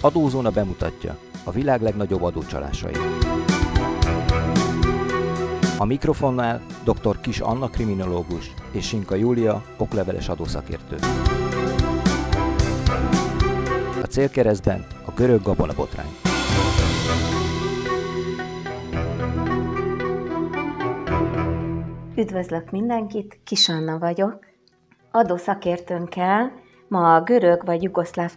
Adózóna bemutatja a világ legnagyobb adócsalásait. A mikrofonnál dr. Kis Anna kriminológus és Sinka Júlia okleveles adószakértő. A célkeresztben a görög gabona botrány. Üdvözlök mindenkit, Kis Anna vagyok. Adószakértőnkkel Ma a görög vagy jugoszláv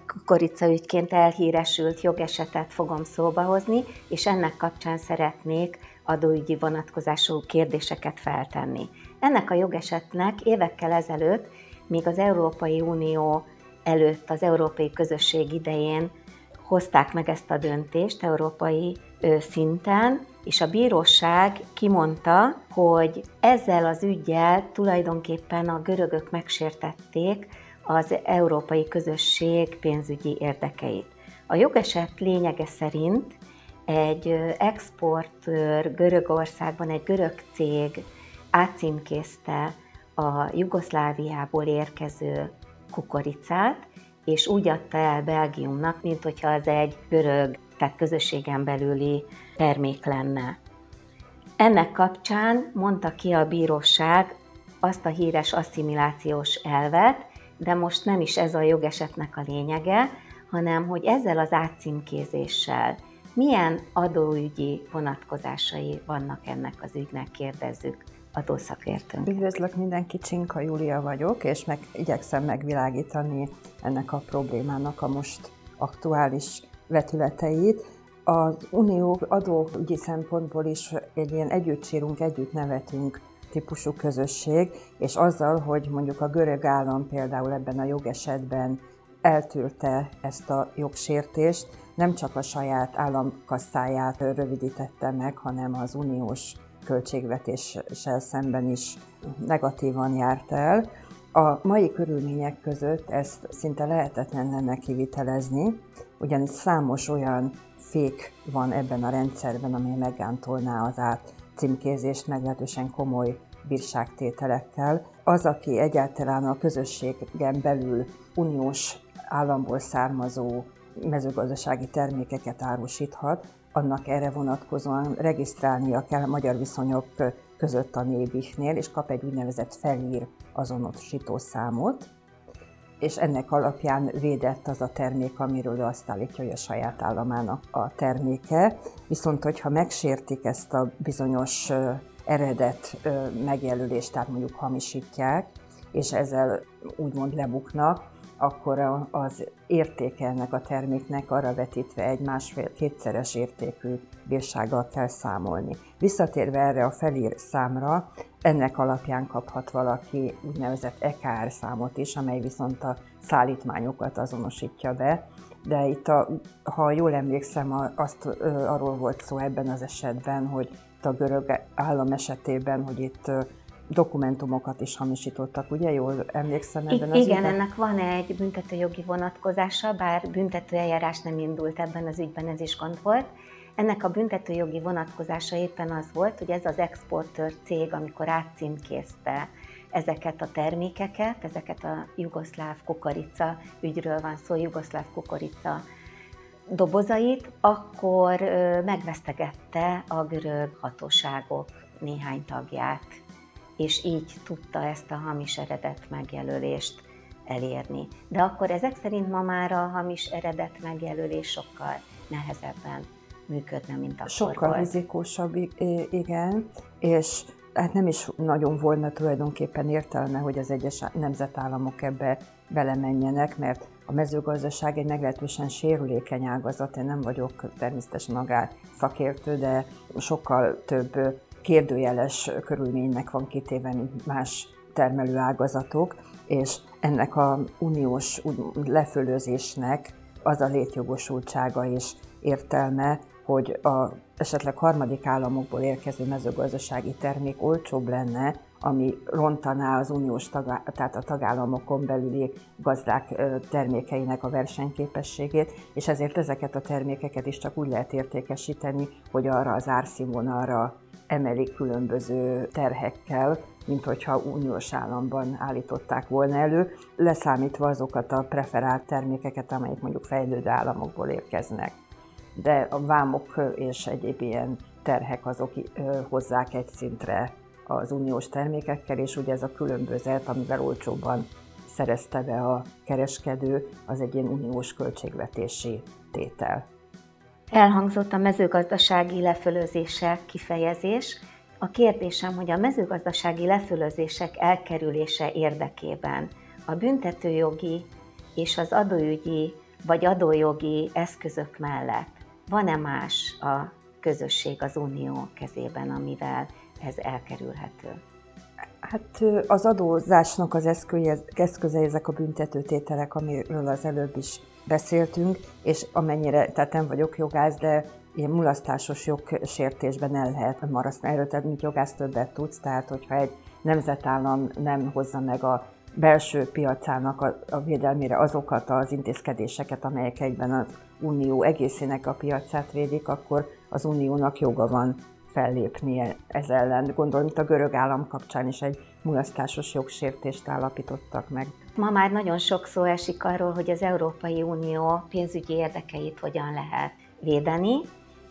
ügyként elhíresült jogesetet fogom szóba hozni, és ennek kapcsán szeretnék adóügyi vonatkozású kérdéseket feltenni. Ennek a jogesetnek évekkel ezelőtt, még az Európai Unió előtt, az Európai Közösség idején hozták meg ezt a döntést európai szinten, és a bíróság kimondta, hogy ezzel az ügyel tulajdonképpen a görögök megsértették az európai közösség pénzügyi érdekeit. A jogeset lényege szerint egy exportőr Görögországban, egy görög cég átcímkézte a Jugoszláviából érkező kukoricát, és úgy adta el Belgiumnak, mint hogyha az egy görög, tehát közösségen belüli termék lenne. Ennek kapcsán mondta ki a bíróság azt a híres asszimilációs elvet, de most nem is ez a jogesetnek a lényege, hanem hogy ezzel az átcímkézéssel milyen adóügyi vonatkozásai vannak ennek az ügynek, kérdezzük adószakértőnk. Üdvözlök mindenkit, Csinka Júlia vagyok, és meg igyekszem megvilágítani ennek a problémának a most aktuális vetületeit. Az unió adóügyi szempontból is egy ilyen együtt sírunk, együtt nevetünk típusú közösség, és azzal, hogy mondjuk a görög állam például ebben a jogesetben eltűrte ezt a jogsértést, nem csak a saját államkasszáját rövidítette meg, hanem az uniós költségvetéssel szemben is negatívan járt el. A mai körülmények között ezt szinte lehetetlen lenne kivitelezni, ugyanis számos olyan fék van ebben a rendszerben, ami meggántolná az át címkézést meglehetősen komoly bírságtételekkel. Az, aki egyáltalán a közösségen belül uniós államból származó mezőgazdasági termékeket árusíthat, annak erre vonatkozóan regisztrálnia kell a magyar viszonyok között a nébihnél, és kap egy úgynevezett felír azonosító számot, és ennek alapján védett az a termék, amiről ő azt állítja, hogy a saját államának a terméke. Viszont, hogyha megsértik ezt a bizonyos eredet megjelölést, tehát mondjuk hamisítják, és ezzel úgymond lebuknak, akkor az értéke ennek a terméknek arra vetítve egy másfél-kétszeres értékű bírsággal kell számolni. Visszatérve erre a felír számra, ennek alapján kaphat valaki úgynevezett EKR számot is, amely viszont a szállítmányokat azonosítja be, de itt, a, ha jól emlékszem, azt arról volt szó ebben az esetben, hogy a görög állam esetében, hogy itt dokumentumokat is hamisítottak, ugye? Jól emlékszem ebben az Igen, ügyben? ennek van egy büntetőjogi vonatkozása, bár büntetőeljárás nem indult ebben az ügyben, ez is gond volt. Ennek a büntetőjogi vonatkozása éppen az volt, hogy ez az exportőr cég, amikor átcímkézte ezeket a termékeket, ezeket a jugoszláv kukorica ügyről van szó, jugoszláv kukorica dobozait, akkor megvesztegette a görög hatóságok néhány tagját, és így tudta ezt a hamis eredet megjelölést elérni. De akkor ezek szerint ma már a hamis eredet megjelölés sokkal nehezebben működne, mint akkor Sokkal volt. rizikósabb, igen, és hát nem is nagyon volna tulajdonképpen értelme, hogy az egyes nemzetállamok ebbe belemenjenek, mert a mezőgazdaság egy meglehetősen sérülékeny ágazat, én nem vagyok természetesen magár szakértő, de sokkal több kérdőjeles körülménynek van kitéve, mint más termelő ágazatok, és ennek a uniós lefölözésnek az a létjogosultsága és értelme, hogy a esetleg harmadik államokból érkező mezőgazdasági termék olcsóbb lenne, ami rontaná az uniós tagá- tehát a tagállamokon belüli gazdák termékeinek a versenyképességét, és ezért ezeket a termékeket is csak úgy lehet értékesíteni, hogy arra az árszínvonalra emelik különböző terhekkel, mint hogyha uniós államban állították volna elő, leszámítva azokat a preferált termékeket, amelyek mondjuk fejlődő államokból érkeznek. De a vámok és egyéb ilyen terhek azok hozzák egy szintre az uniós termékekkel, és ugye ez a különbözet, amivel olcsóbban szerezte be a kereskedő, az egy ilyen uniós költségvetési tétel. Elhangzott a mezőgazdasági lefölözések kifejezés. A kérdésem, hogy a mezőgazdasági lefölözések elkerülése érdekében a büntetőjogi és az adóügyi vagy adójogi eszközök mellett van-e más a közösség az unió kezében, amivel ez elkerülhető? Hát az adózásnak az eszköze, eszköze ezek a büntetőtételek, amiről az előbb is beszéltünk, és amennyire, tehát nem vagyok jogász, de ilyen mulasztásos jogsértésben el lehet marasztani. Erről tehát, mint jogász többet tudsz, tehát hogyha egy nemzetállam nem hozza meg a belső piacának a, a védelmére azokat az intézkedéseket, amelyek egyben az unió egészének a piacát védik, akkor az uniónak joga van fellépnie ez ellen. Gondolom, itt a görög állam kapcsán is egy mulasztásos jogsértést állapítottak meg. Ma már nagyon sok szó esik arról, hogy az Európai Unió pénzügyi érdekeit hogyan lehet védeni,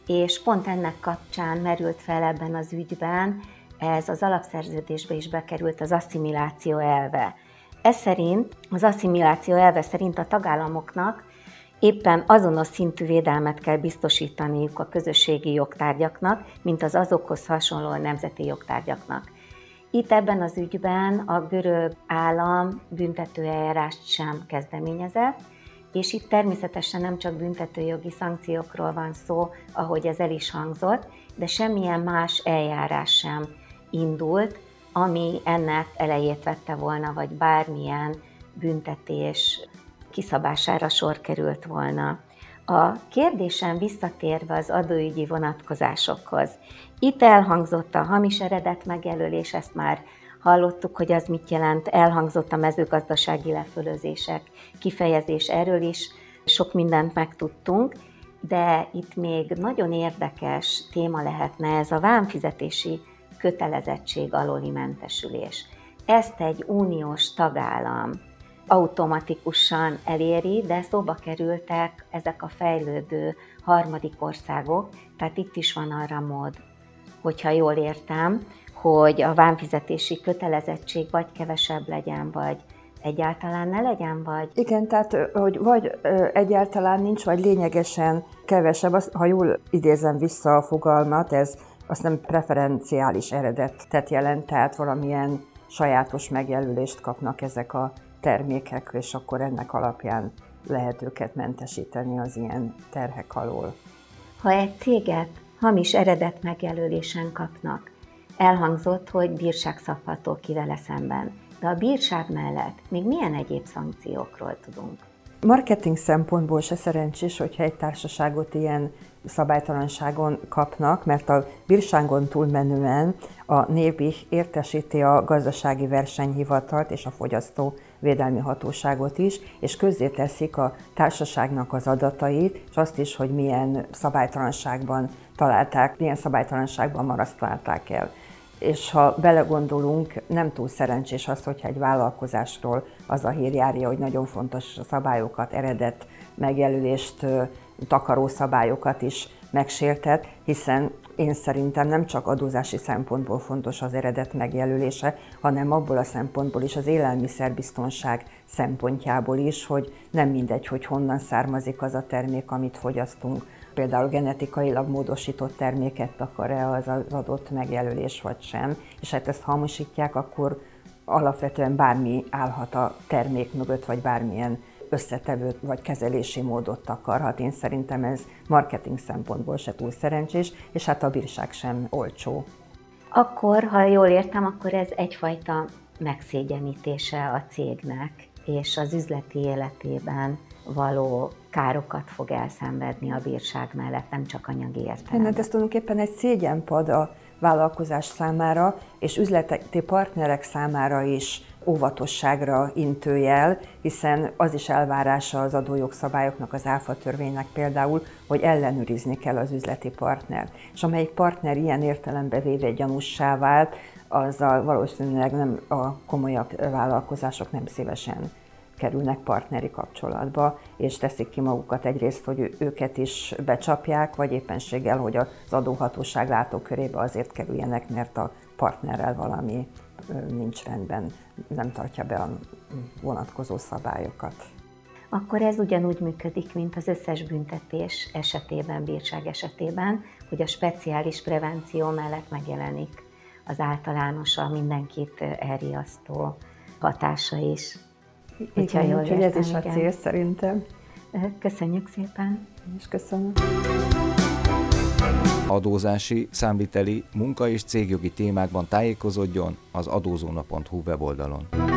és pont ennek kapcsán merült fel ebben az ügyben, ez az alapszerződésbe is bekerült az asszimiláció elve. Ez szerint, az asszimiláció elve szerint a tagállamoknak éppen azonos szintű védelmet kell biztosítaniuk a közösségi jogtárgyaknak, mint az azokhoz hasonló nemzeti jogtárgyaknak. Itt ebben az ügyben a görög állam büntetőeljárást sem kezdeményezett, és itt természetesen nem csak büntetőjogi szankciókról van szó, ahogy ez el is hangzott, de semmilyen más eljárás sem indult, ami ennek elejét vette volna, vagy bármilyen büntetés kiszabására sor került volna. A kérdésem visszatérve az adóügyi vonatkozásokhoz. Itt elhangzott a hamis eredet megjelölés, ezt már hallottuk, hogy az mit jelent, elhangzott a mezőgazdasági lefölözések kifejezés, erről is sok mindent megtudtunk, de itt még nagyon érdekes téma lehetne ez a vámfizetési kötelezettség aloli mentesülés. Ezt egy uniós tagállam automatikusan eléri, de szóba kerültek ezek a fejlődő harmadik országok, tehát itt is van arra mód, hogyha jól értem, hogy a vámfizetési kötelezettség vagy kevesebb legyen, vagy egyáltalán ne legyen, vagy... Igen, tehát hogy vagy egyáltalán nincs, vagy lényegesen kevesebb, ha jól idézem vissza a fogalmat, ez azt nem preferenciális eredetet jelent, tehát valamilyen sajátos megjelölést kapnak ezek a termékek, és akkor ennek alapján lehet őket mentesíteni az ilyen terhek alól. Ha egy céget hamis eredet megjelölésen kapnak, elhangzott, hogy bírság szabható ki vele szemben. De a bírság mellett még milyen egyéb szankciókról tudunk? Marketing szempontból se szerencsés, hogyha egy társaságot ilyen szabálytalanságon kapnak, mert a bírságon túlmenően a névi értesíti a gazdasági versenyhivatalt és a fogyasztó védelmi hatóságot is, és közzéteszik a társaságnak az adatait, és azt is, hogy milyen szabálytalanságban találták, milyen szabálytalanságban marasztalták el. És ha belegondolunk, nem túl szerencsés az, hogyha egy vállalkozásról az a hír járja, hogy nagyon fontos szabályokat, eredet megjelölést, takaró szabályokat is megsértett, hiszen én szerintem nem csak adózási szempontból fontos az eredet megjelölése, hanem abból a szempontból is, az élelmiszerbiztonság szempontjából is, hogy nem mindegy, hogy honnan származik az a termék, amit fogyasztunk. Például genetikailag módosított terméket akar-e az az adott megjelölés vagy sem, és hát ezt hamisítják, akkor alapvetően bármi állhat a termék mögött, vagy bármilyen összetevőt vagy kezelési módot akarhat. Én szerintem ez marketing szempontból se túl szerencsés, és hát a bírság sem olcsó. Akkor, ha jól értem, akkor ez egyfajta megszégyenítése a cégnek, és az üzleti életében való károkat fog elszenvedni a bírság mellett, nem csak anyagi értelemben. Hát ez tulajdonképpen egy szégyenpad a vállalkozás számára és üzleti partnerek számára is óvatosságra intőjel, hiszen az is elvárása az adójogszabályoknak, az áfa törvénynek például, hogy ellenőrizni kell az üzleti partner. És amelyik partner ilyen értelembe véve gyanússá vált, azzal valószínűleg nem a komolyabb vállalkozások nem szívesen kerülnek partneri kapcsolatba, és teszik ki magukat egyrészt, hogy őket is becsapják, vagy éppenséggel, hogy az adóhatóság látókörébe azért kerüljenek, mert a partnerrel valami nincs rendben, nem tartja be a vonatkozó szabályokat. Akkor ez ugyanúgy működik, mint az összes büntetés esetében, bírság esetében, hogy a speciális prevenció mellett megjelenik az általános, a mindenkit elriasztó hatása is. Igen, jól úgyhogy ez is a cél szerintem. Köszönjük szépen. És köszönöm. Adózási, számviteli, munka és cégjogi témákban tájékozódjon az adózóna.hu weboldalon.